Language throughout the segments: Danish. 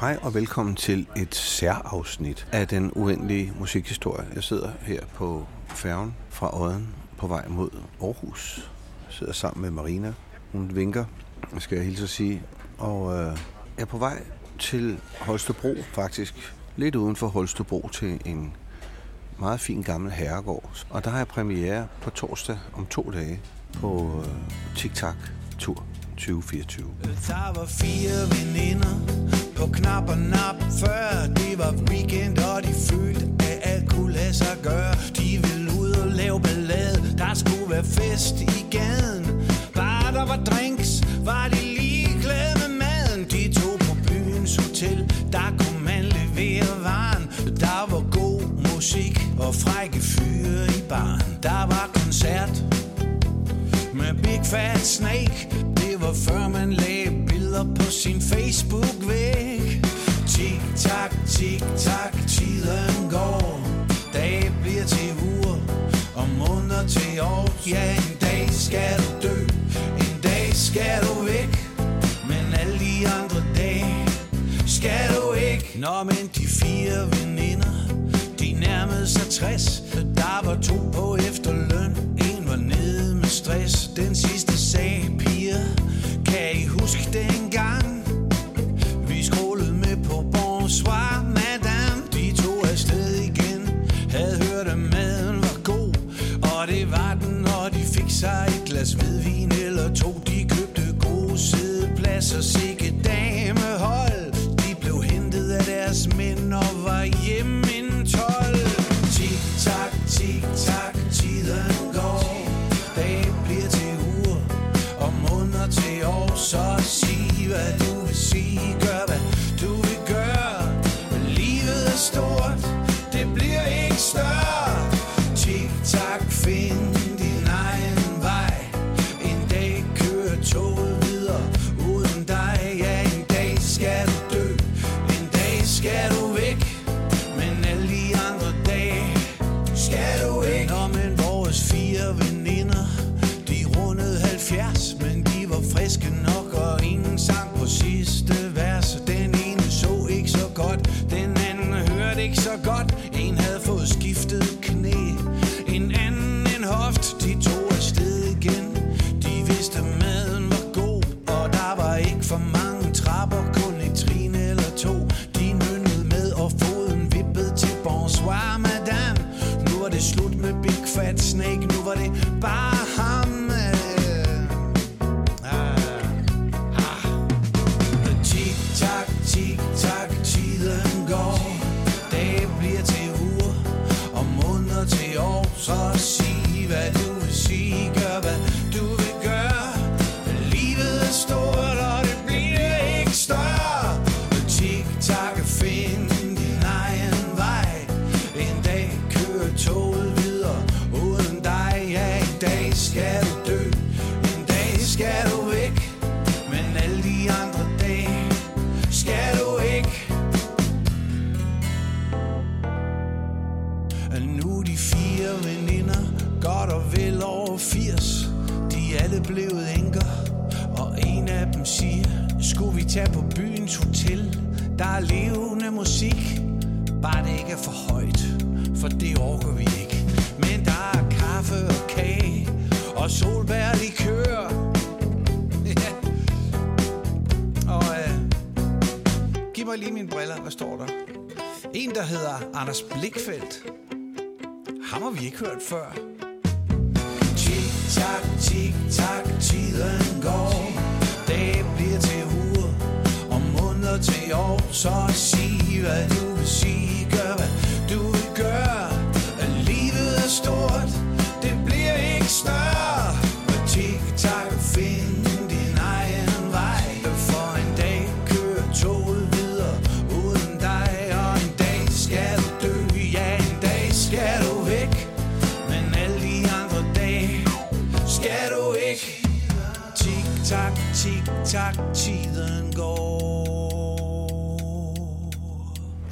Hej og velkommen til et særafsnit af den uendelige musikhistorie. Jeg sidder her på færgen fra Odden på vej mod Aarhus. Jeg sidder sammen med Marina. Hun vinker, skal jeg hilse at sige. Og øh, jeg er på vej til Holstebro faktisk. Lidt uden for Holstebro til en meget fin gammel herregård. Og der har jeg premiere på torsdag om to dage på øh, TikTok Tour 2024. Der var fire veninder på knap og nap. Før Det var weekend og de følte at alt kunne lade sig gøre. De ville ud og lave ballade. Der skulle være fest i gaden. Bare der var drinks var de ligeglade med maden. De tog på byens hotel Der kunne man levere varen. Der var god musik og frække fyre i baren. Der var koncert med Big Fat Snake. Det var før man lagde billeder på sin Facebook-væg. Tik-tak, tik-tak, tiden går. Dage bliver til uger og måneder til år. Ja, en dag skal du dø, en dag skal du væk. Men alle de andre dage skal du ikke. Nå, men de fire veninder de nærmede sig 60 Der var to på efterløn En var nede med stress. Den sidste sagde piger kan I huske dengang? Vi skrålede med på Bonsoir. Madame De tog afsted igen. Havde hørt at maden var god Og det var den Og de fik sig et glas hvidvin eller to. De købte gode sædepladser Sikke damehold De blev hentet af deres mænd Og var hjemme. 70 Men de var friske nok Og ingen sang på sidste vers. Den ene så ikke så godt Den anden hørte ikke så godt. En havde fået skiftet knæ En anden en hoft. De tog afsted igen. De vidste maden var god Og der var ikke for mange trapper Kun et trin eller to. De nynnede med og foden vippede til. Bonsoir madame. Nu var det slut med Big Fat Snake. Nu var det bare Og nu de fire veninder Godt og vel over 80 De er alle blevet enker. Og en af dem siger Skulle vi tage på byens hotel? Der er levende musik. Bare det ikke er for højt For det orker vi ikke. Men der er kaffe og kage Og solbærlikør Ja Og øh, Giv mig lige mine briller, hvad står der? En, der hedder Anders Blikfeldt. Ham har vi ikke hørt før. Tik-tak, tik-tak, tiden går. Dag bliver til uger, og måneder til år. Så sig, hvad du vil sige,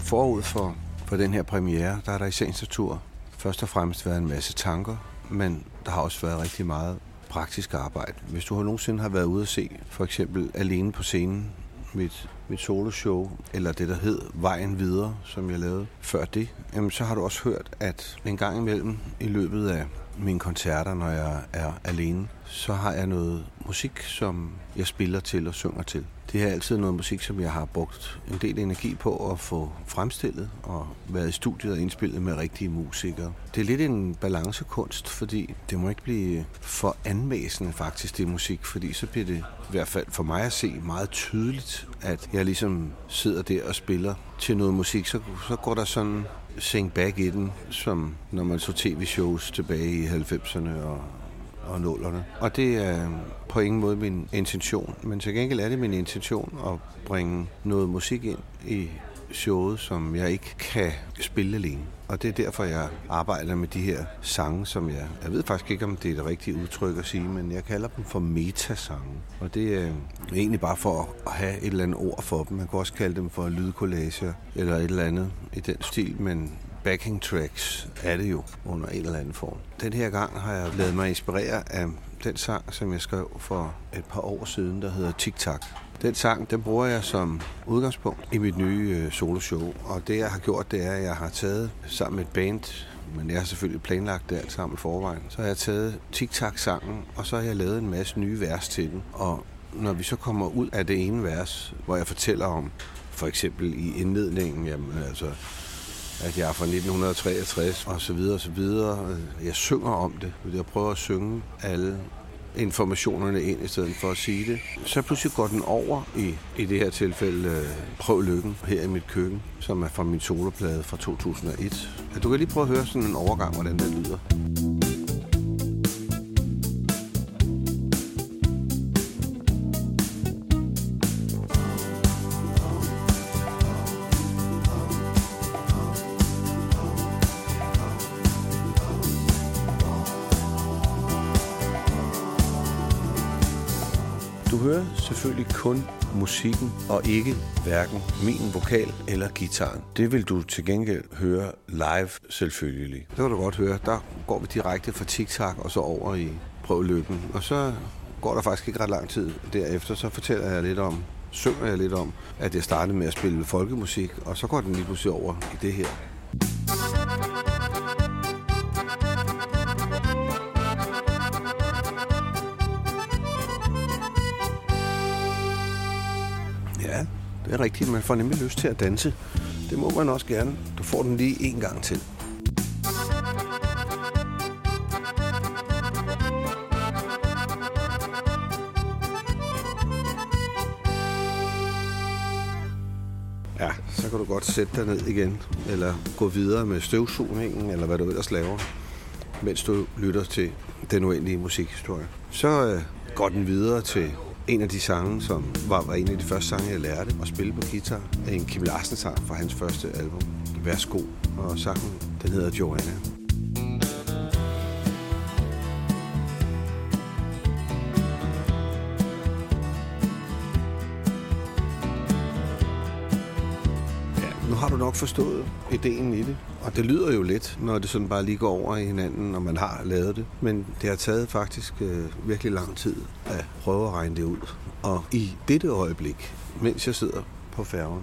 Forud for, for den her premiere, der har der i sagens natur først og fremmest været en masse tanker, men der har også været rigtig meget praktisk arbejde. Hvis du har nogensinde har været ude at se, for eksempel alene på scenen, mit mit soloshow, eller det, der hed Vejen Videre, som jeg lavede før det, jamen, så har du også hørt, at en gang imellem i løbet af mine koncerter, når jeg er alene, så har jeg noget musik, som jeg spiller til og synger til. Det er altid noget musik, som jeg har brugt en del energi på at få fremstillet og været i studiet og indspillet med rigtige musikere. Det er lidt en balancekunst, fordi det må ikke blive for anmæsende faktisk, det musik, fordi så bliver det i hvert fald for mig at se meget tydeligt, at jeg ligesom sidder der og spiller til noget musik, så, så går der sådan sink back i den, som når man så tv-shows tilbage i 90'erne og og nålerne. Og det er på ingen måde min intention, men til gengæld er det min intention at bringe noget musik ind i showet, som jeg ikke kan spille alene. Og det er derfor, jeg arbejder med de her sange, som jeg... Jeg ved faktisk ikke, om det er det rigtige udtryk at sige, men jeg kalder dem for metasange. Og det er øh, egentlig bare for at have et eller andet ord for dem. Man kan også kalde dem for lydkollager eller et eller andet i den stil, men backing tracks er det jo under en eller anden form. Den her gang har jeg lavet mig inspirere af den sang, som jeg skrev for et par år siden, der hedder Tic Tac. Den sang, den bruger jeg som udgangspunkt i mit nye øh, soloshow. Og det, jeg har gjort, det er, at jeg har taget sammen med et band, men jeg har selvfølgelig planlagt det alt sammen i forvejen. Så har jeg taget Tic Tac-sangen, og så har jeg lavet en masse nye vers til den. Og når vi så kommer ud af det ene vers, hvor jeg fortæller om, for eksempel i indledningen, jamen altså, at jeg er fra 1963 og så videre og så videre. Øh, jeg synger om det. Jeg prøver at synge alle informationerne ind i stedet for at sige det. Så pludselig går den over i, i det her tilfælde øh, Prøv Lykken her i mit køkken, som er fra min soloplade fra 2001. Du kan lige prøve at høre sådan en overgang, hvordan den lyder. Du hører selvfølgelig kun musikken og ikke hverken min vokal eller gitaren. Det vil du til gengæld høre live selvfølgelig. Det kan du godt høre. Der går vi direkte fra TikTok og så over i prøvelykken. Og så går der faktisk ikke ret lang tid derefter, så fortæller jeg lidt om, synger jeg lidt om, at jeg startede med at spille folkemusik, og så går den lige pludselig over i det her. Det er rigtigt. Man får nemlig lyst til at danse. Det må man også gerne. Du får den lige en gang til. Ja, så kan du godt sætte dig ned igen, eller gå videre med støvsugningen, eller hvad du ellers laver, mens du lytter til den uendelige musikhistorie. Så øh, går den videre til en af de sange, som var, var en af de første sange, jeg lærte at spille på guitar. er En Kim Larsen sang fra hans første album, Værsgo. Og sangen, den hedder Joanna. Nu har du nok forstået ideen i det, og det lyder jo let, når det sådan bare lige går over i hinanden, når man har lavet det. Men det har taget faktisk øh, virkelig lang tid at prøve at regne det ud. Og i dette øjeblik, mens jeg sidder på færgen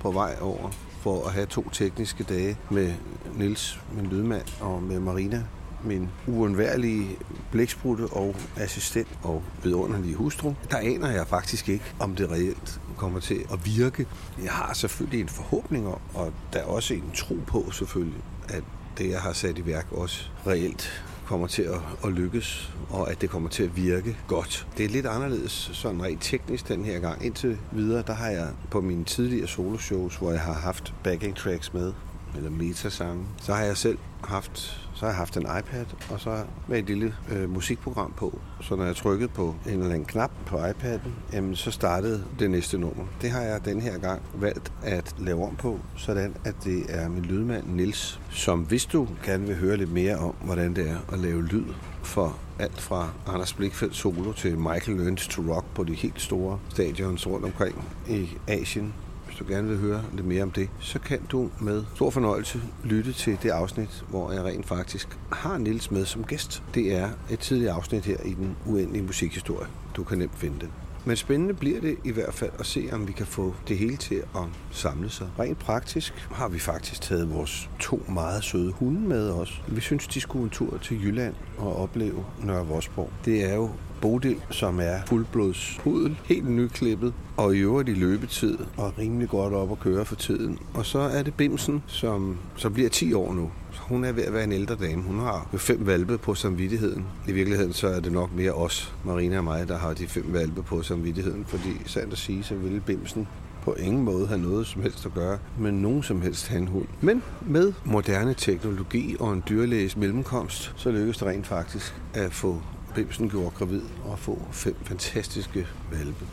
på vej over for at have to tekniske dage med Nils, min lydmand, og med Marina, min uundværlige blæksprutte og assistent og vidunderlige hustru, der aner jeg faktisk ikke, om det reelt kommer til at virke. Jeg har selvfølgelig en forhåbning om, og der er også en tro på selvfølgelig, at det, jeg har sat i værk, også reelt kommer til at, at lykkes, og at det kommer til at virke godt. Det er lidt anderledes sådan rent teknisk den her gang. Indtil videre, der har jeg på mine tidligere soloshows, hvor jeg har haft backing tracks med, eller metasange, så har jeg selv haft så har jeg haft en iPad, og så med et lille øh, musikprogram på. Så når jeg trykkede på en eller anden knap på iPad'en, jamen, så startede det næste nummer. Det har jeg den her gang valgt at lave om på, sådan at det er min lydmand Nils, som hvis du gerne vil høre lidt mere om, hvordan det er at lave lyd for alt fra Anders Blikfeldt solo til Michael Learns to Rock på de helt store stadions rundt omkring i Asien, du gerne vil høre lidt mere om det, så kan du med stor fornøjelse lytte til det afsnit, hvor jeg rent faktisk har Nils med som gæst. Det er et tidligt afsnit her i den uendelige musikhistorie. Du kan nemt finde det. Men spændende bliver det i hvert fald at se, om vi kan få det hele til at samle sig. Rent praktisk har vi faktisk taget vores to meget søde hunde med os. Vi synes, de skulle en tur til Jylland og opleve Nørre Vosborg. Det er jo Bodil, som er fuldblods pudel, helt nyklippet, og i øvrigt i løbetid, og rimelig godt op at køre for tiden. Og så er det Bimsen, som så bliver 10 år nu. Hun er ved at være en ældre dame. Hun har jo fem valpe på samvittigheden. I virkeligheden så er det nok mere os, Marina og mig, der har de fem valpe på samvittigheden, fordi sandt at sige, så ville Bimsen på ingen måde have noget som helst at gøre med nogen som helst handhund. Men med moderne teknologi og en dyrlæges mellemkomst, så lykkedes det rent faktisk at få Bimsen gjort gravid og få fem fantastiske valpe.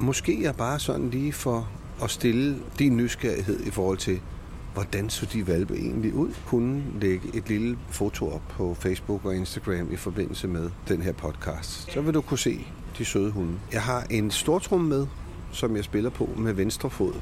Måske er bare sådan lige for at stille din nysgerrighed i forhold til, hvordan så de valpe egentlig ud, kunne lægge et lille foto op på Facebook og Instagram i forbindelse med den her podcast. Så vil du kunne se de søde hunde. Jeg har en stortrum med, som jeg spiller på med venstre fod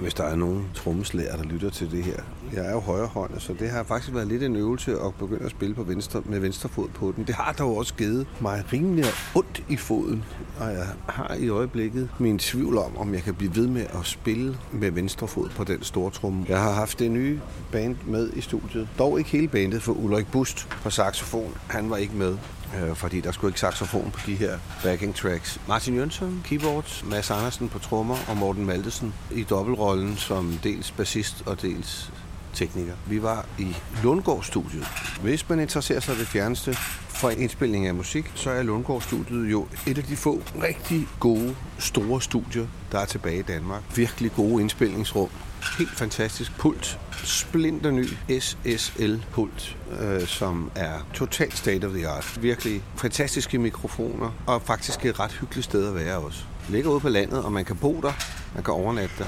hvis der er nogen trommeslager, der lytter til det her. Jeg er jo højrehåndet, så det har faktisk været lidt en øvelse at begynde at spille på venstre, med venstre fod på den. Det har dog også givet mig rimelig ondt i foden, og jeg har i øjeblikket min tvivl om, om jeg kan blive ved med at spille med venstre fod på den store tromme. Jeg har haft det nye band med i studiet. Dog ikke hele bandet, for Ulrik Bust på saxofon, han var ikke med øh, fordi der skulle ikke saxofon på de her backing tracks. Martin Jønsson, keyboards, Mads Andersen på trommer og Morten Maltesen i dobbeltrollen som dels bassist og dels tekniker. Vi var i Lundgård-studiet. Hvis man interesserer sig det fjerneste for indspilning af musik, så er Lundgård-studiet jo et af de få rigtig gode, store studier, der er tilbage i Danmark. Virkelig gode indspilningsrum. Helt fantastisk pult. Splinterny SSL-pult, øh, som er totalt state of the art. Virkelig fantastiske mikrofoner, og faktisk et ret hyggeligt sted at være også. Ligger ude på landet, og man kan bo der, man kan overnatte der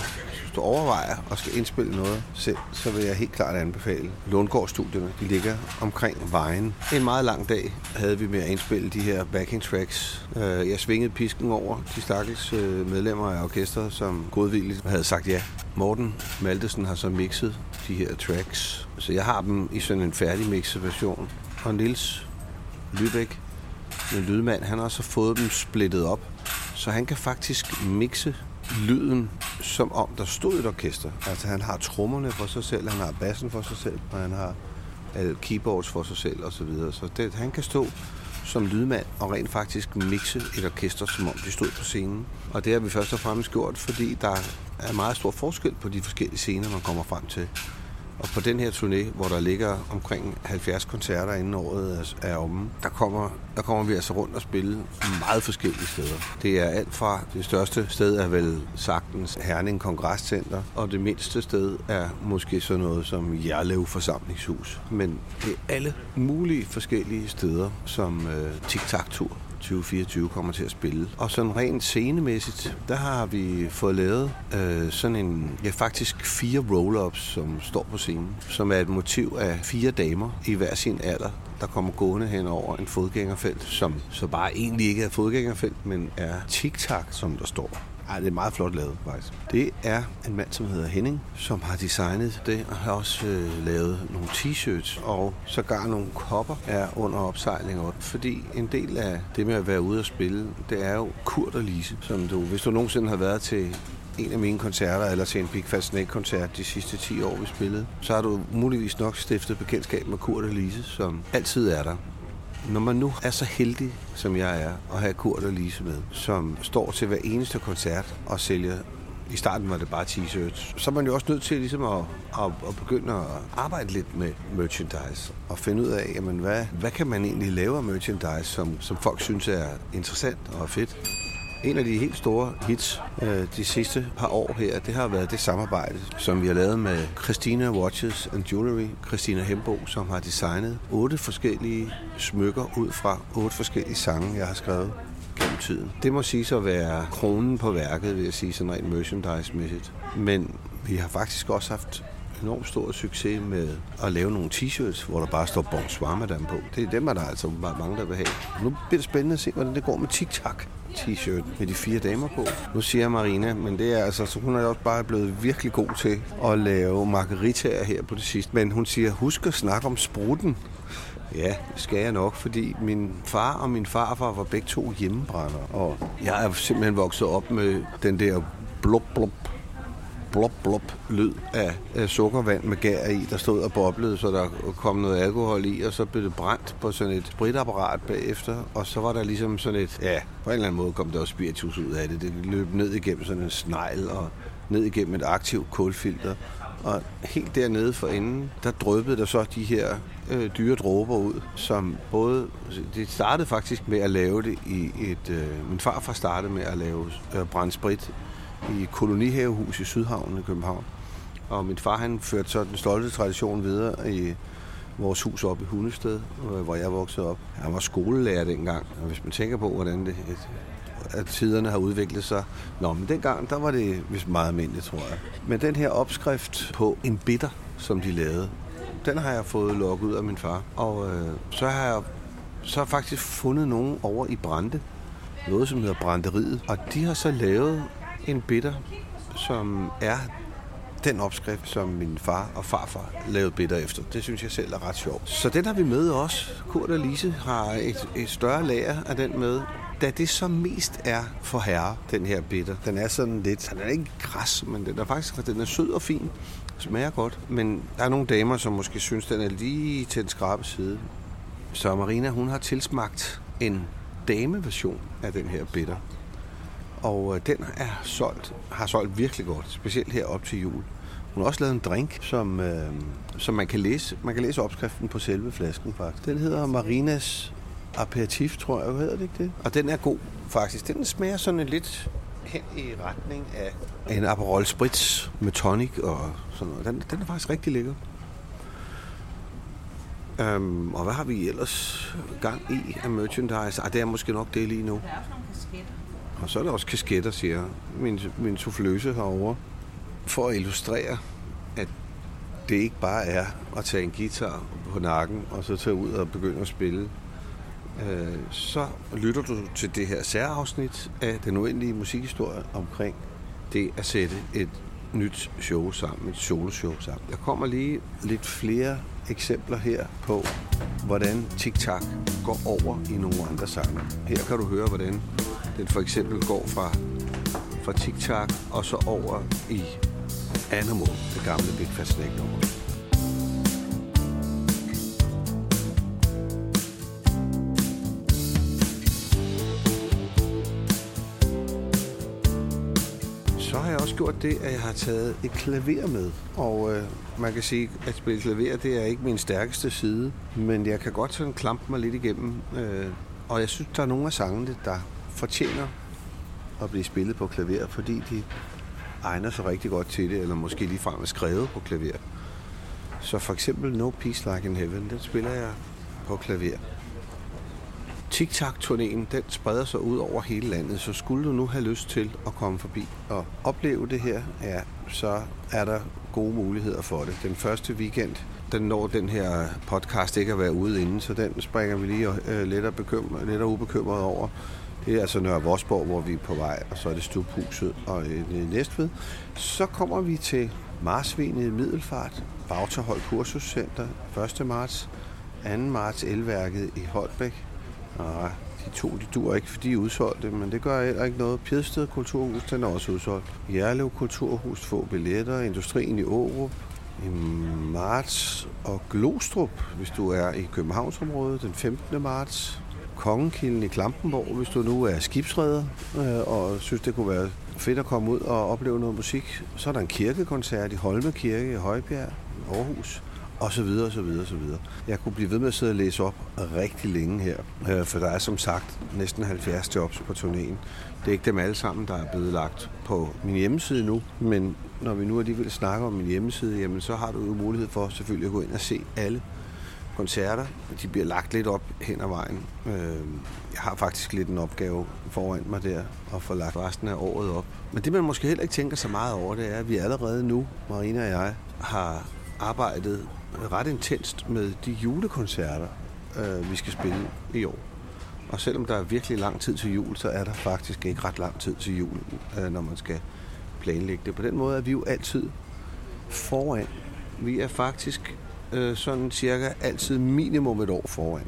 du overvejer at skal indspille noget selv, så vil jeg helt klart anbefale Lundgård-studierne. De ligger omkring vejen. En meget lang dag havde vi med at indspille de her backing tracks. Øh, jeg svingede pisken over de stakkels øh, medlemmer af orkestret, som godvilligt havde sagt ja. Morten Maltesen har så mixet de her tracks, så jeg har dem i sådan en færdig mixet version. Og Nils Lübeck, lydmand, han har så fået dem splittet op, så han kan faktisk mixe lyden, som om der stod et orkester. Altså han har trommerne for sig selv, han har bassen for sig selv, og han har alle keyboards for sig selv osv. Så, videre. så det, han kan stå som lydmand og rent faktisk mixe et orkester, som om de stod på scenen. Og det har vi først og fremmest gjort, fordi der er meget stor forskel på de forskellige scener, man kommer frem til. Og på den her turné, hvor der ligger omkring 70 koncerter inden året er omme, der kommer, der kommer vi altså rundt og spille meget forskellige steder. Det er alt fra det største sted er vel sagtens Herning Kongresscenter, og det mindste sted er måske sådan noget som Jerlev Forsamlingshus. Men det er alle mulige forskellige steder, som øh, tic-tac-tur 2024 kommer til at spille. Og sådan rent scenemæssigt, der har vi fået lavet øh, sådan en, ja faktisk fire roll-ups, som står på scenen, som er et motiv af fire damer i hver sin alder, der kommer gående hen over en fodgængerfelt, som så bare egentlig ikke er fodgængerfelt, men er tiktak, som der står. Ej, det er meget flot lavet, faktisk. Det er en mand, som hedder Henning, som har designet det, og har også øh, lavet nogle t-shirts, og sågar nogle kopper er under opsejling. op. Fordi en del af det med at være ude og spille, det er jo Kurt og Lise, som du, hvis du nogensinde har været til en af mine koncerter, eller til en Big Fat Snake-koncert de sidste 10 år, vi spillede, så har du muligvis nok stiftet bekendtskab med Kurt og Lise, som altid er der. Når man nu er så heldig, som jeg er, at have Kurt og Lise med, som står til hver eneste koncert og sælger i starten var det bare t-shirts. Så er man jo også nødt til ligesom at, at, at begynde at arbejde lidt med merchandise og finde ud af, jamen, hvad, hvad kan man egentlig lave af merchandise, som, som folk synes er interessant og fedt. En af de helt store hits øh, de sidste par år her, det har været det samarbejde, som vi har lavet med Christina Watches and Jewelry, Christina Hembo, som har designet otte forskellige smykker ud fra otte forskellige sange, jeg har skrevet gennem tiden. Det må sige at være kronen på værket, vil jeg sige, sådan rent merchandise-mæssigt. Men vi har faktisk også haft enormt stor succes med at lave nogle t-shirts, hvor der bare står Bonsoir Madame på. Det er dem, er der altså bare mange, der vil have. Nu bliver det spændende at se, hvordan det går med TikTok t-shirt med de fire damer på. Nu siger Marina, men det er altså, så hun er også bare blevet virkelig god til at lave margaritaer her på det sidste. Men hun siger, husk at snakke om spruten. Ja, det skal jeg nok, fordi min far og min farfar var begge to hjemmebrændere, Og jeg er simpelthen vokset op med den der blub blub blop, blop lyd af, af sukkervand med gær i, der stod og boblede, så der kom noget alkohol i, og så blev det brændt på sådan et spritapparat bagefter, og så var der ligesom sådan et, ja, på en eller anden måde kom der også spiritus ud af det. Det løb ned igennem sådan en snegl og ned igennem et aktivt kulfilter. Og helt dernede for enden, der drøbede der så de her øh, dyre dråber ud, som både... Det startede faktisk med at lave det i et... Øh, min farfar startede med at lave øh, brændsprit i kolonihavehus i Sydhavnen i København. Og min far han førte så den stolte tradition videre i vores hus op i Hundested, øh, hvor jeg voksede op. Han var skolelærer dengang, og hvis man tænker på, hvordan det, at tiderne har udviklet sig. Nå, men dengang, der var det vist meget almindeligt, tror jeg. Men den her opskrift på en bitter, som de lavede, den har jeg fået lukket ud af min far. Og øh, så har jeg så har jeg faktisk fundet nogen over i Brande, noget som hedder Branderiet. Og de har så lavet en bitter, som er den opskrift, som min far og farfar lavede bitter efter. Det synes jeg selv er ret sjovt. Så den har vi med også. Kurt og Lise har et, et større lager af den med. Da det så mest er for herre, den her bitter. Den er sådan lidt, den er ikke græs, men den er faktisk den er sød og fin. Smager godt. Men der er nogle damer, som måske synes, den er lige til den skrabe side. Så Marina, hun har tilsmagt en dameversion af den her bitter. Og øh, den er solgt, har solgt virkelig godt, specielt her op til jul. Hun har også lavet en drink, som, øh, som man kan læse. Man kan læse opskriften på selve flasken faktisk. Den hedder Marinas Aperitif, tror jeg, hedder det ikke det? Og den er god faktisk. Den smager sådan lidt hen i retning af en Aperol Spritz med tonic og sådan noget. Den, den er faktisk rigtig lækker. Øhm, og hvad har vi ellers gang i af merchandise? Ah, det er måske nok det lige nu. Der er også nogle kasketter. Og så er der også kasketter, siger min, min souffløse herovre. For at illustrere, at det ikke bare er at tage en guitar på nakken og så tage ud og begynde at spille. Øh, så lytter du til det her særafsnit af den uendelige musikhistorie omkring det at sætte et nyt show sammen, et soloshow sammen. Der kommer lige lidt flere eksempler her på, hvordan TikTok går over i nogle andre sange. Her kan du høre, hvordan den for eksempel går fra, fra TikTok og så over i Animal, det gamle Big Fat Snake nummer. Så har jeg også gjort det, at jeg har taget et klaver med. Og øh, man kan sige, at spille klaver, det er ikke min stærkeste side. Men jeg kan godt sådan klampe mig lidt igennem. Øh, og jeg synes, der er nogle af sangene, der fortjener at blive spillet på klaver, fordi de egner sig rigtig godt til det, eller måske lige frem er skrevet på klaver. Så for eksempel No Peace Like in Heaven, den spiller jeg på klaver. TikTok-turnéen, den spreder sig ud over hele landet, så skulle du nu have lyst til at komme forbi og opleve det her, ja, så er der gode muligheder for det. Den første weekend, den når den her podcast ikke at være ude inden, så den springer vi lige øh, let, og bekymret, let og ubekymret over. Det er altså Nørre Vosborg, hvor vi er på vej, og så er det Stubhuset og øh, Næstved. Så kommer vi til Marsvinet i Middelfart, Bagterhold Kursuscenter 1. marts, 2. marts Elværket i Holbæk. Og de to, de dur ikke, fordi de er udsolgte, men det gør heller ikke noget. Pjedsted Kulturhus, den er også udsolgt. Jerlev Kulturhus, få billetter. Industrien i Årup, i marts og Glostrup, hvis du er i Københavnsområdet den 15. marts. Kongekilden i Klampenborg, hvis du nu er skibsredder øh, og synes, det kunne være fedt at komme ud og opleve noget musik. Så er der en kirkekoncert i Holme Kirke i Højbjerg, Aarhus og så videre, og så videre, og så videre. Jeg kunne blive ved med at sidde og læse op rigtig længe her, øh, for der er som sagt næsten 70 jobs på turnéen. Det er ikke dem alle sammen, der er blevet lagt på min hjemmeside nu, men når vi nu alligevel snakker om min hjemmeside, jamen så har du jo mulighed for selvfølgelig at gå ind og se alle koncerter. De bliver lagt lidt op hen ad vejen. Øhm, jeg har faktisk lidt en opgave foran mig der, at få lagt resten af året op. Men det, man måske heller ikke tænker så meget over, det er, at vi allerede nu, Marina og jeg, har arbejdet ret intenst med de julekoncerter, øh, vi skal spille i år. Og selvom der er virkelig lang tid til jul, så er der faktisk ikke ret lang tid til jul, øh, når man skal planlægge det. På den måde er vi jo altid foran. Vi er faktisk øh, sådan cirka altid minimum et år foran.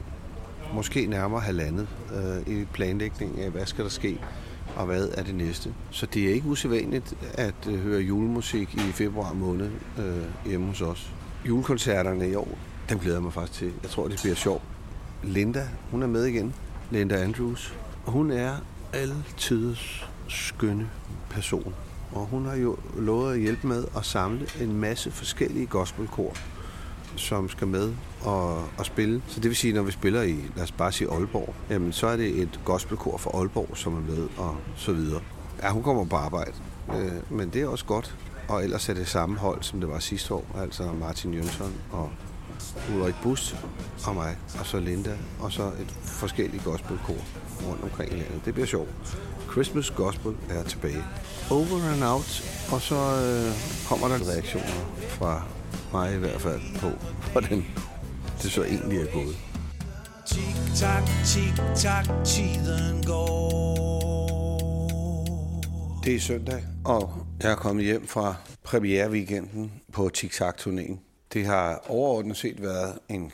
Måske nærmere halvandet øh, i planlægningen af, hvad skal der ske, og hvad er det næste. Så det er ikke usædvanligt at øh, høre julemusik i februar måned øh, hjemme hos os. Julekoncerterne i år, dem glæder jeg mig faktisk til. Jeg tror, det bliver sjovt. Linda, hun er med igen. Linda Andrews. Og hun er altid skønne person. Og hun har jo lovet at hjælpe med at samle en masse forskellige gospelkor, som skal med og, og spille. Så det vil sige, når vi spiller i, lad os bare sige Aalborg, jamen så er det et gospelkor fra Aalborg, som er med og så videre. Ja, hun kommer på arbejde, øh, men det er også godt. Og ellers er det samme hold, som det var sidste år, altså Martin Jønsson og Ulrik Bust og mig, og så Linda, og så et forskelligt gospelkor rundt omkring i landet. Det bliver sjovt. Christmas Gospel er tilbage. Over and out, og så øh, kommer der reaktioner fra mig i hvert fald på, hvordan det så egentlig er gået. Tik-tak, tik-tak, tiden går. Det er søndag, og jeg er kommet hjem fra premiereweekenden på TikTok-turnéen. Det har overordnet set været en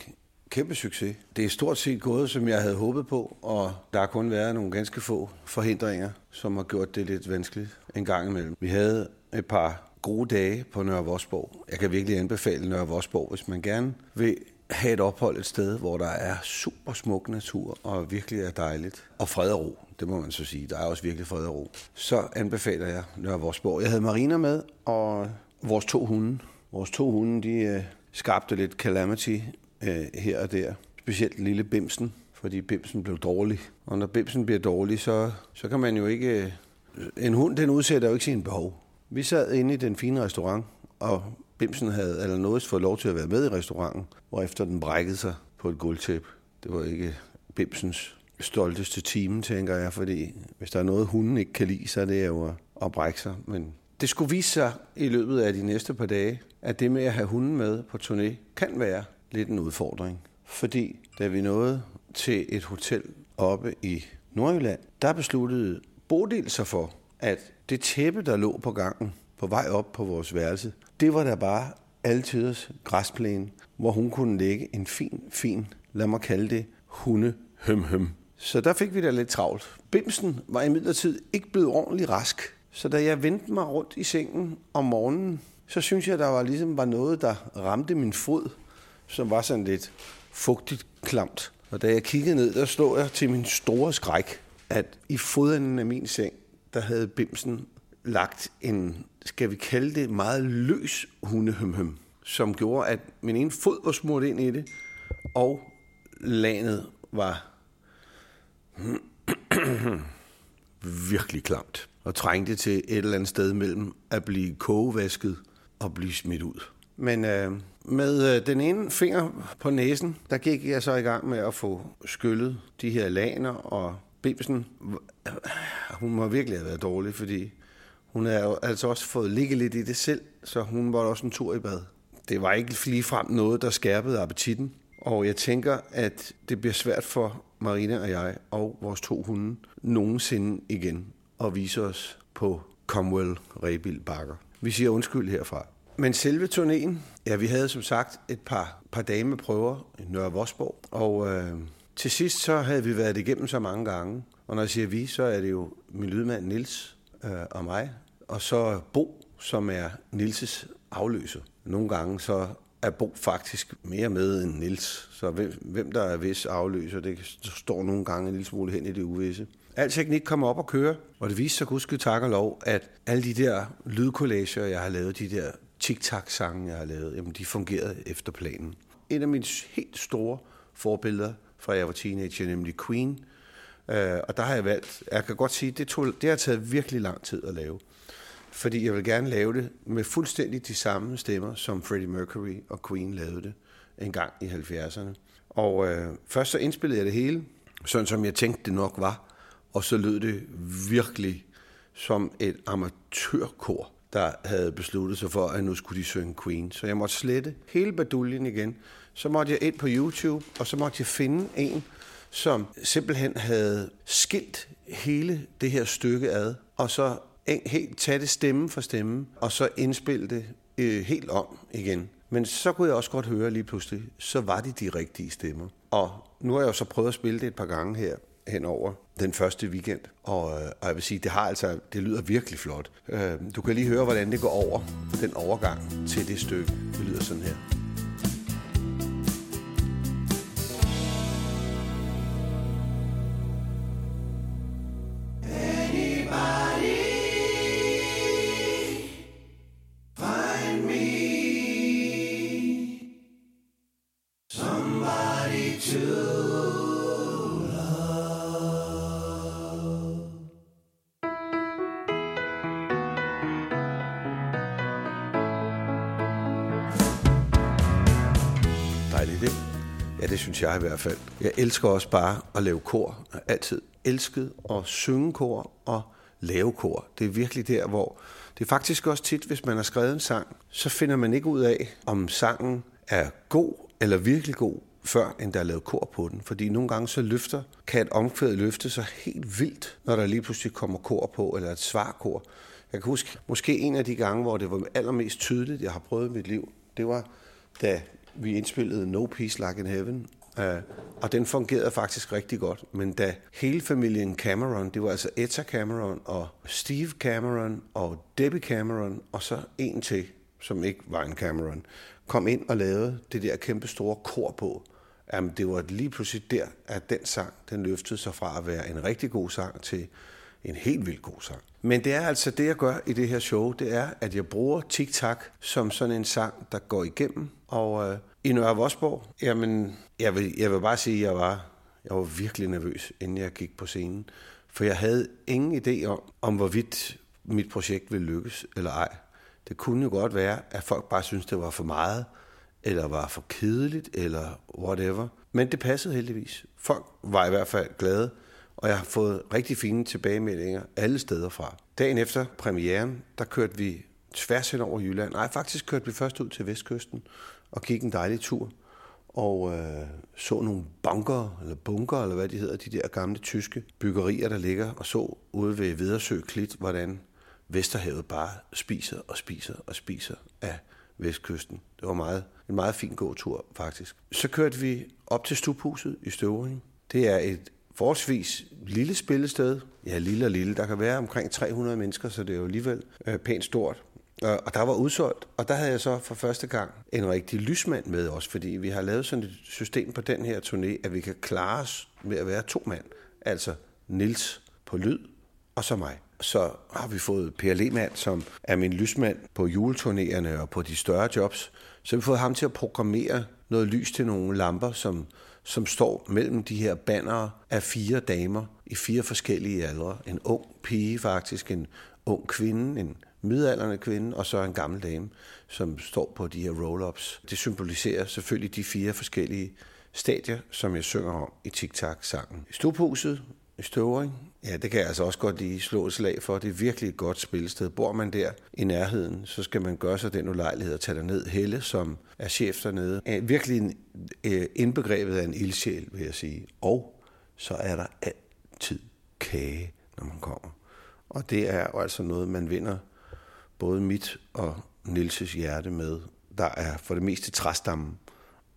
kæmpe succes. Det er stort set gået, som jeg havde håbet på, og der har kun været nogle ganske få forhindringer, som har gjort det lidt vanskeligt en gang imellem. Vi havde et par gode dage på Nørre Vosborg. Jeg kan virkelig anbefale Nørre Vosborg, hvis man gerne vil have et ophold et sted, hvor der er super smuk natur og virkelig er dejligt. Og fred og ro, det må man så sige. Der er også virkelig fred og ro. Så anbefaler jeg Nørre Vosborg. Jeg havde Marina med, og vores to hunde. Vores to hunde, de øh, skabte lidt calamity øh, her og der. Specielt lille Bimsen, fordi Bimsen blev dårlig. Og når Bimsen bliver dårlig, så, så kan man jo ikke... Øh, en hund, den udsætter jo ikke sine behov. Vi sad inde i den fine restaurant, og Bimsen havde eller noget fået lov til at være med i restauranten, hvor efter den brækkede sig på et gulvtæppe. Det var ikke Bimsens stolteste time, tænker jeg, fordi hvis der er noget, hunden ikke kan lide, så er det jo at brække sig. Men det skulle vise sig i løbet af de næste par dage, at det med at have hunden med på turné kan være lidt en udfordring. Fordi da vi nåede til et hotel oppe i Nordjylland, der besluttede Bodil sig for, at det tæppe, der lå på gangen på vej op på vores værelse, det var der bare altiders græsplæne, hvor hun kunne lægge en fin, fin, lad mig kalde det, hunde høm høm. Så der fik vi da lidt travlt. Bimsen var imidlertid ikke blevet ordentligt rask, så da jeg vendte mig rundt i sengen om morgenen, så synes jeg, der var ligesom var noget, der ramte min fod, som var sådan lidt fugtigt klamt. Og da jeg kiggede ned, der stod jeg til min store skræk, at i fodenden af min seng, der havde Bimsen lagt en, skal vi kalde det, meget løs hundehømhøm, som gjorde, at min ene fod var smurt ind i det, og landet var virkelig klamt og trængte til et eller andet sted mellem at blive kogevasket og blive smidt ud. Men øh, med øh, den ene finger på næsen, der gik jeg så i gang med at få skyllet de her laner, og Bibelsen, hun må virkelig have været dårlig, fordi hun har jo altså også fået ligge lidt i det selv, så hun var også en tur i bad. Det var ikke ligefrem noget, der skærpede appetitten, og jeg tænker, at det bliver svært for Marina og jeg og vores to hunde nogensinde igen at vise os på Comwell Rebild Bakker. Vi siger undskyld herfra. Men selve turnéen, ja, vi havde som sagt et par, par dage med prøver i Nørre Vosborg, og øh, til sidst så havde vi været igennem så mange gange, og når jeg siger vi, så er det jo min lydmand Nils øh, og mig, og så Bo, som er Nilses afløser. Nogle gange så er Bo faktisk mere med end Nils, så hvem, hvem der er vis afløser, det står nogle gange en lille smule hen i det uvisse. Al teknik kommer op og kører, og det viser sig gudske tak og lov, at alle de der lydkollager, jeg har lavet, de der TikTok-sange, jeg har lavet, jamen de fungerede efter planen. En af mine helt store forbilleder fra jeg var teenager, nemlig Queen, øh, og der har jeg valgt, jeg kan godt sige, det, tog, det har taget virkelig lang tid at lave. Fordi jeg vil gerne lave det med fuldstændig de samme stemmer, som Freddie Mercury og Queen lavede det en gang i 70'erne. Og øh, først så indspillede jeg det hele, sådan som jeg tænkte det nok var, og så lød det virkelig som et amatørkor, der havde besluttet sig for, at nu skulle de synge Queen. Så jeg måtte slette hele baduljen igen. Så måtte jeg ind på YouTube, og så måtte jeg finde en, som simpelthen havde skilt hele det her stykke ad, og så helt tage det stemme for stemme, og så indspille det øh, helt om igen. Men så kunne jeg også godt høre lige pludselig, så var det de rigtige stemmer. Og nu har jeg jo så prøvet at spille det et par gange her henover den første weekend. Og, øh, og jeg vil sige, det har altså, det lyder virkelig flot. Øh, du kan lige høre, hvordan det går over, den overgang til det stykke. Det lyder sådan her. Synes jeg i hvert fald. Jeg elsker også bare at lave kor. Jeg har altid elsket at synge kor og lave kor. Det er virkelig der, hvor det er faktisk også tit, hvis man har skrevet en sang, så finder man ikke ud af, om sangen er god eller virkelig god, før end der er lavet kor på den. Fordi nogle gange så løfter, kan et omkvæd løfte sig helt vildt, når der lige pludselig kommer kor på, eller et svarkor. Jeg kan huske, måske en af de gange, hvor det var allermest tydeligt, jeg har prøvet i mit liv, det var, da vi indspillede No Peace Like in Heaven Uh, og den fungerede faktisk rigtig godt. Men da hele familien Cameron, det var altså Etta Cameron og Steve Cameron og Debbie Cameron og så en til, som ikke var en Cameron, kom ind og lavede det der kæmpe store kor på, jamen det var lige pludselig der, at den sang, den løftede sig fra at være en rigtig god sang til en helt vildt god sang. Men det er altså det, jeg gør i det her show, det er, at jeg bruger TikTok som sådan en sang, der går igennem. Og øh, i Nørre Vosborg, jamen, jeg vil, jeg vil bare sige, at jeg var, jeg var virkelig nervøs, inden jeg gik på scenen. For jeg havde ingen idé om, om hvorvidt mit projekt ville lykkes eller ej. Det kunne jo godt være, at folk bare syntes, det var for meget, eller var for kedeligt, eller whatever. Men det passede heldigvis. Folk var i hvert fald glade, og jeg har fået rigtig fine tilbagemeldinger alle steder fra. Dagen efter premieren, der kørte vi tværs hen over Jylland. Nej, faktisk kørte vi først ud til Vestkysten og gik en dejlig tur og øh, så nogle bunker, eller bunker, eller hvad de hedder, de der gamle tyske byggerier, der ligger, og så ude ved Vedersø Klit, hvordan Vesterhavet bare spiser og spiser og spiser af vestkysten. Det var meget, en meget fin gåtur, faktisk. Så kørte vi op til Stubhuset i Støvring. Det er et forholdsvis lille spillested. Ja, lille og lille. Der kan være omkring 300 mennesker, så det er jo alligevel øh, pænt stort. Øh, og der var udsolgt, og der havde jeg så for første gang en rigtig lysmand med os, fordi vi har lavet sådan et system på den her turné, at vi kan klare os med at være to mand. Altså Nils på lyd, og så mig. Så har vi fået Per Lehmann, som er min lysmand på juleturnéerne og på de større jobs. Så har vi fået ham til at programmere noget lys til nogle lamper, som, som står mellem de her bannere af fire damer i fire forskellige aldre. En ung pige faktisk, en ung kvinde, en midalderne kvinde, og så en gammel dame, som står på de her roll-ups. Det symboliserer selvfølgelig de fire forskellige stadier, som jeg synger om i TikTok-sangen. Stuphuset i Støvring, ja, det kan jeg altså også godt lige slå et slag for. Det er virkelig et godt spillested. Bor man der i nærheden, så skal man gøre sig den ulejlighed at tage ned. Helle, som er chef dernede, er virkelig en, øh, indbegrebet af en ildsjæl, vil jeg sige. Og så er der altid kage, når man kommer. Og det er jo altså noget, man vinder både mit og Nilses hjerte med. Der er for det meste træstammen,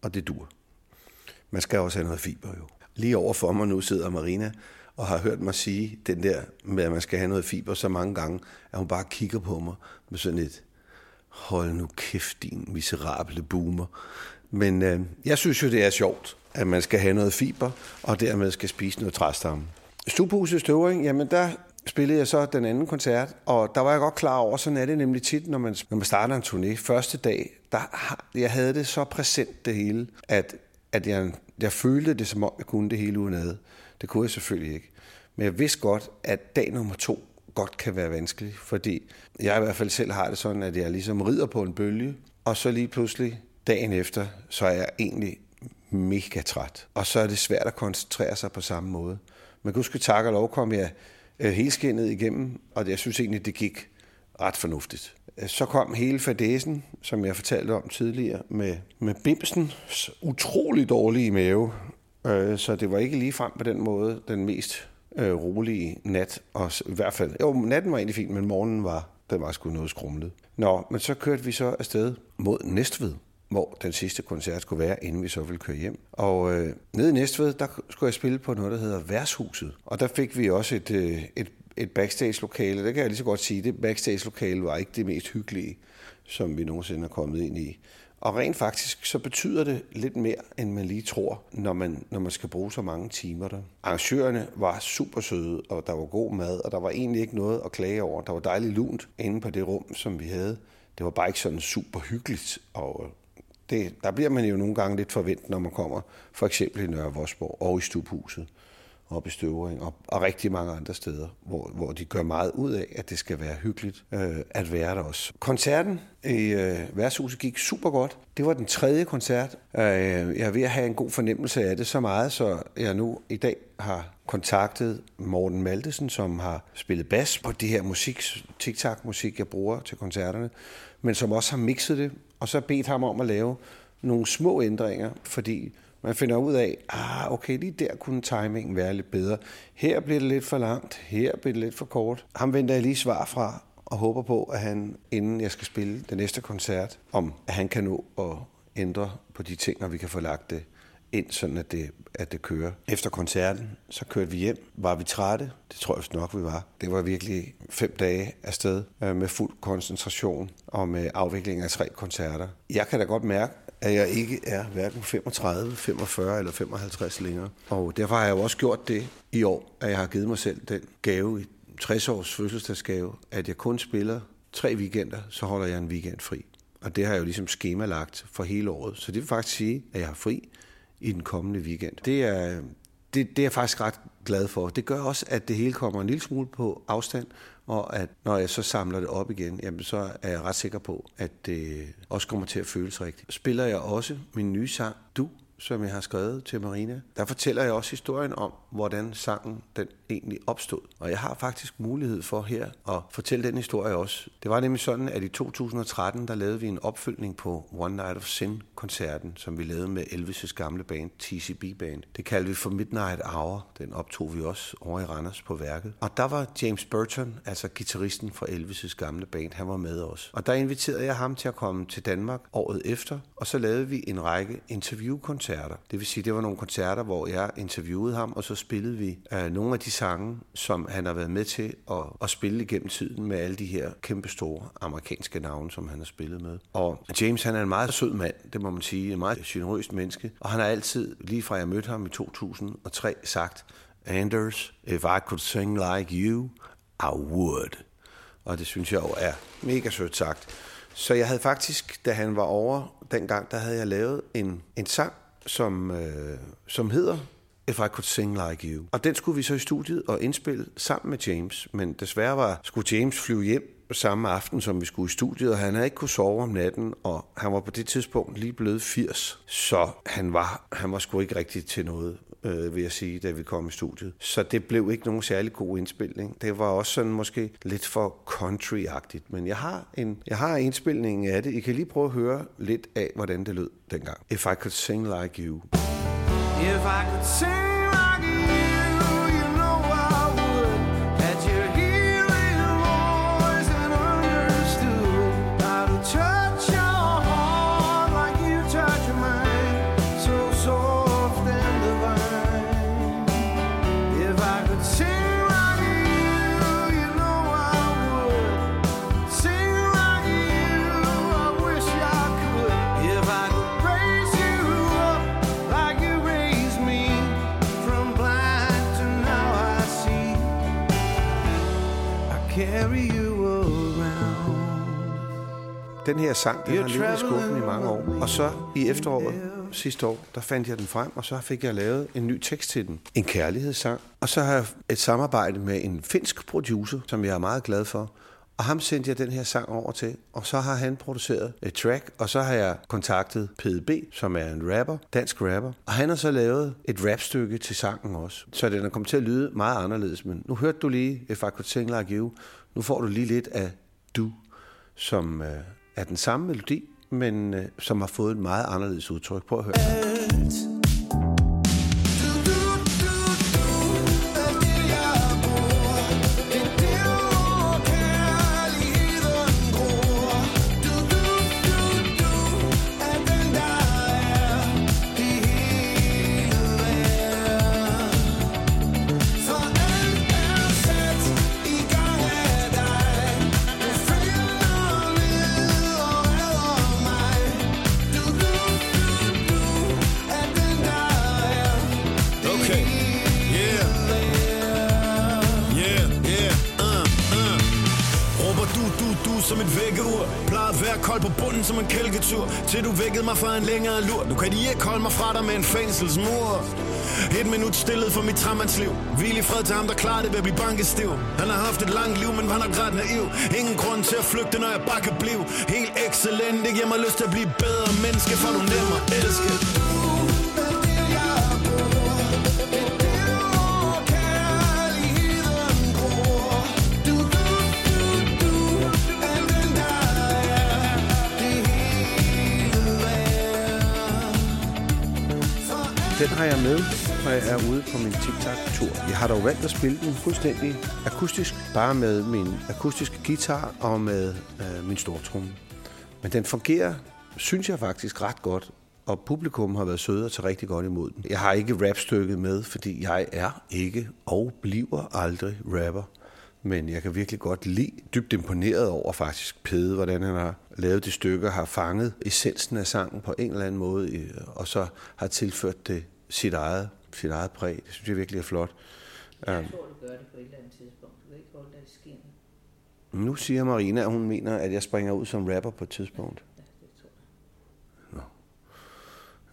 og det dur. Man skal også have noget fiber jo. Lige over for mig nu sidder Marina og har hørt mig sige den der med, at man skal have noget fiber så mange gange, at hun bare kigger på mig med sådan et, hold nu kæft din miserable boomer. Men øh, jeg synes jo, det er sjovt, at man skal have noget fiber, og dermed skal spise noget træstamme. Stubhuset Støvring, jamen der spillede jeg så den anden koncert, og der var jeg godt klar over, sådan er det nemlig tit, når man, når man starter en turné. Første dag, der, jeg havde det så præsent det hele, at, at jeg, jeg følte det, som om jeg kunne det hele udenad. Det kunne jeg selvfølgelig ikke. Men jeg vidste godt, at dag nummer to godt kan være vanskelig, fordi jeg i hvert fald selv har det sådan, at jeg ligesom rider på en bølge, og så lige pludselig dagen efter, så er jeg egentlig mega træt. Og så er det svært at koncentrere sig på samme måde. Men gud skal takke og lov kom jeg øh, helskindet igennem, og jeg synes egentlig, det gik ret fornuftigt. Øh, så kom hele fadesen, som jeg fortalte om tidligere, med, med Bimsens utrolig dårlige mave. Øh, så det var ikke lige frem på den måde den mest øh, rolige nat. Og i hvert fald, jo, natten var egentlig fint, men morgenen var, den var sgu noget skrumlet. Nå, men så kørte vi så afsted mod Næstved hvor den sidste koncert skulle være, inden vi så ville køre hjem. Og øh, nede i Næstved, der skulle jeg spille på noget, der hedder Værshuset. Og der fik vi også et, øh, et, et backstage-lokale. Det kan jeg lige så godt sige. Det backstage-lokale var ikke det mest hyggelige, som vi nogensinde er kommet ind i. Og rent faktisk, så betyder det lidt mere, end man lige tror, når man, når man skal bruge så mange timer der. Arrangørerne var super søde, og der var god mad, og der var egentlig ikke noget at klage over. Der var dejligt lunt inde på det rum, som vi havde. Det var bare ikke sådan super hyggeligt, og det, der bliver man jo nogle gange lidt forventet, når man kommer for eksempel i Nørre Vosborg og i Stubhuset og i Støvring og, og rigtig mange andre steder, hvor, hvor de gør meget ud af, at det skal være hyggeligt øh, at være der også. Koncerten i øh, værtshuset gik super godt. Det var den tredje koncert. Øh, jeg er ved at have en god fornemmelse af det så meget, så jeg nu i dag har kontaktet Morten Maltesen, som har spillet bas på det her musik, tiktak-musik, jeg bruger til koncerterne, men som også har mixet det, og så bedt ham om at lave nogle små ændringer, fordi man finder ud af, ah, okay, lige der kunne timingen være lidt bedre. Her bliver det lidt for langt, her bliver det lidt for kort. Ham venter jeg lige svar fra, og håber på, at han, inden jeg skal spille den næste koncert, om at han kan nå at ændre på de ting, og vi kan få lagt det ind, sådan at det, at det kører. Efter koncerten, så kørte vi hjem. Var vi trætte? Det tror jeg nok, vi var. Det var virkelig fem dage afsted øh, med fuld koncentration og med afvikling af tre koncerter. Jeg kan da godt mærke, at jeg ikke er hverken 35, 45 eller 55 længere. Og derfor har jeg jo også gjort det i år, at jeg har givet mig selv den gave i 60 års fødselsdagsgave, at jeg kun spiller tre weekender, så holder jeg en weekend fri. Og det har jeg jo ligesom skemalagt for hele året. Så det vil faktisk sige, at jeg har fri i den kommende weekend. Det er, det, det er jeg faktisk ret glad for. Det gør også, at det hele kommer en lille smule på afstand, og at når jeg så samler det op igen, jamen så er jeg ret sikker på, at det også kommer til at føles rigtigt. Spiller jeg også min nye sang, Du, som jeg har skrevet til Marina. Der fortæller jeg også historien om, hvordan sangen den egentlig opstod. Og jeg har faktisk mulighed for her at fortælle den historie også. Det var nemlig sådan, at i 2013, der lavede vi en opfølgning på One Night of Sin-koncerten, som vi lavede med Elvis' gamle band, TCB Band. Det kaldte vi for Midnight Hour. Den optog vi også over i Randers på værket. Og der var James Burton, altså gitarristen fra Elvis' gamle band, han var med os. Og der inviterede jeg ham til at komme til Danmark året efter, og så lavede vi en række interviewkoncerter. Det vil sige, det var nogle koncerter, hvor jeg interviewede ham, og så spillede vi øh, nogle af de sange, som han har været med til at, at spille gennem tiden med alle de her kæmpestore amerikanske navne, som han har spillet med. Og James, han er en meget sød mand, det må man sige, en meget generøst menneske, og han har altid, lige fra jeg mødte ham i 2003, sagt, Anders, if I could sing like you, I would. Og det synes jeg jo er mega sødt sagt. Så jeg havde faktisk, da han var over dengang, der havde jeg lavet en, en sang, som, øh, som hedder If I Could Sing Like You. Og den skulle vi så i studiet og indspille sammen med James, men desværre var, skulle James flyve hjem samme aften, som vi skulle i studiet, og han havde ikke kunne sove om natten, og han var på det tidspunkt lige blevet 80, så han var, han var sgu ikke rigtig til noget, øh, vil jeg sige, da vi kom i studiet. Så det blev ikke nogen særlig god indspilning. Det var også sådan måske lidt for country-agtigt, men jeg har, en, jeg har indspilningen af det. I kan lige prøve at høre lidt af, hvordan det lød dengang. If I Could Sing Like You. If I could sing den her sang, den har ligget i skuffen i mange år. Og så i efteråret sidste år, der fandt jeg den frem, og så fik jeg lavet en ny tekst til den. En kærlighedssang. Og så har jeg et samarbejde med en finsk producer, som jeg er meget glad for. Og ham sendte jeg den her sang over til, og så har han produceret et track, og så har jeg kontaktet PDB, som er en rapper, dansk rapper, og han har så lavet et rapstykke til sangen også. Så den er kommet til at lyde meget anderledes, men nu hørte du lige If I Could Sing Like You, nu får du lige lidt af du som øh, er den samme melodi, men øh, som har fået et meget anderledes udtryk. Prøv at høre. Alt mig for en længere lur. Nu kan de ikke holde mig fra dig med en fængselsmur. Et minut stillet for mit trammandsliv Hvil i fred til ham, der klarer det ved at blive bankestiv. Han har haft et langt liv, men han er ret naiv. Ingen grund til at flygte, når jeg bare kan blive. Helt excellent, det giver mig lyst til at blive bedre menneske For du nemmer elske. Den har jeg med, når jeg er ude på min TikTok-tur. Jeg har dog valgt at spille den fuldstændig akustisk, bare med min akustiske guitar og med øh, min stortromme. Men den fungerer, synes jeg faktisk, ret godt, og publikum har været søde og taget rigtig godt imod den. Jeg har ikke rapstykket med, fordi jeg er ikke og bliver aldrig rapper. Men jeg kan virkelig godt lide, dybt imponeret over faktisk Pede, hvordan han har lavet de stykker, har fanget essensen af sangen på en eller anden måde, og så har tilført det sit eget, sit eget præg. Det synes jeg virkelig er flot. Jeg tror, du gør det på et eller andet tidspunkt. Du kan ikke holde dig i skinnet. Nu siger Marina, at hun mener, at jeg springer ud som rapper på et tidspunkt. Jeg.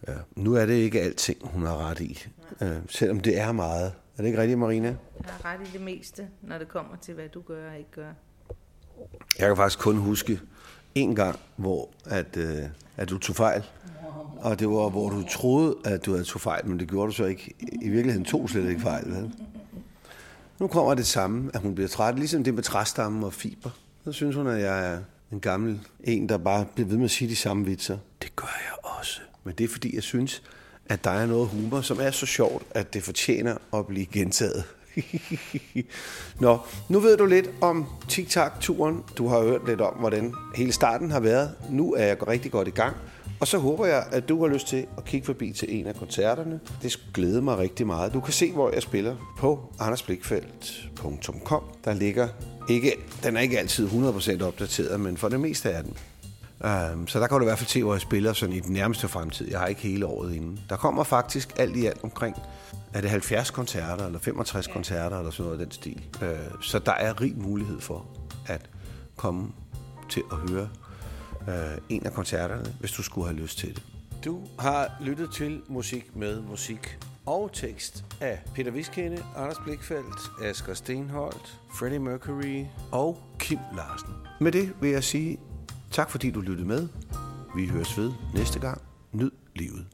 Ja. Nu er det ikke alting, hun har ret i, øh, selvom det er meget. Er det ikke rigtigt, Marina? Jeg har ret i det meste, når det kommer til, hvad du gør og ikke gør. Jeg kan faktisk kun huske en gang, hvor at, øh, at du tog fejl. Og det var, hvor du troede, at du havde tog fejl, men det gjorde du så ikke. I virkeligheden tog slet ikke fejl, vel? Nu kommer det samme, at hun bliver træt, ligesom det med træstammen og fiber. Så synes hun, at jeg er en gammel en, der bare bliver ved med at sige de samme vitser. Det gør jeg også. Men det er fordi, jeg synes, at der er noget humor, som er så sjovt, at det fortjener at blive gentaget. Nå, nu ved du lidt om TikTok-turen. Du har hørt lidt om, hvordan hele starten har været. Nu er jeg rigtig godt i gang. Og så håber jeg, at du har lyst til at kigge forbi til en af koncerterne. Det skulle glæde mig rigtig meget. Du kan se, hvor jeg spiller på andersblikfeldt.com. Der ligger ikke, den er ikke altid 100% opdateret, men for det meste er den. Um, så der kan du i hvert fald se, hvor jeg spiller sådan i den nærmeste fremtid. Jeg har ikke hele året inden. Der kommer faktisk alt i alt omkring, er det 70 koncerter eller 65 ja. koncerter eller sådan noget af den stil. Uh, så der er rig mulighed for at komme til at høre uh, en af koncerterne, hvis du skulle have lyst til det. Du har lyttet til Musik med Musik og tekst af Peter Viskende, Anders Blikfeldt, Asger Stenholdt, Freddie Mercury og Kim Larsen. Med det vil jeg sige tak fordi du lyttede med. Vi høres ved næste gang. Nyd livet.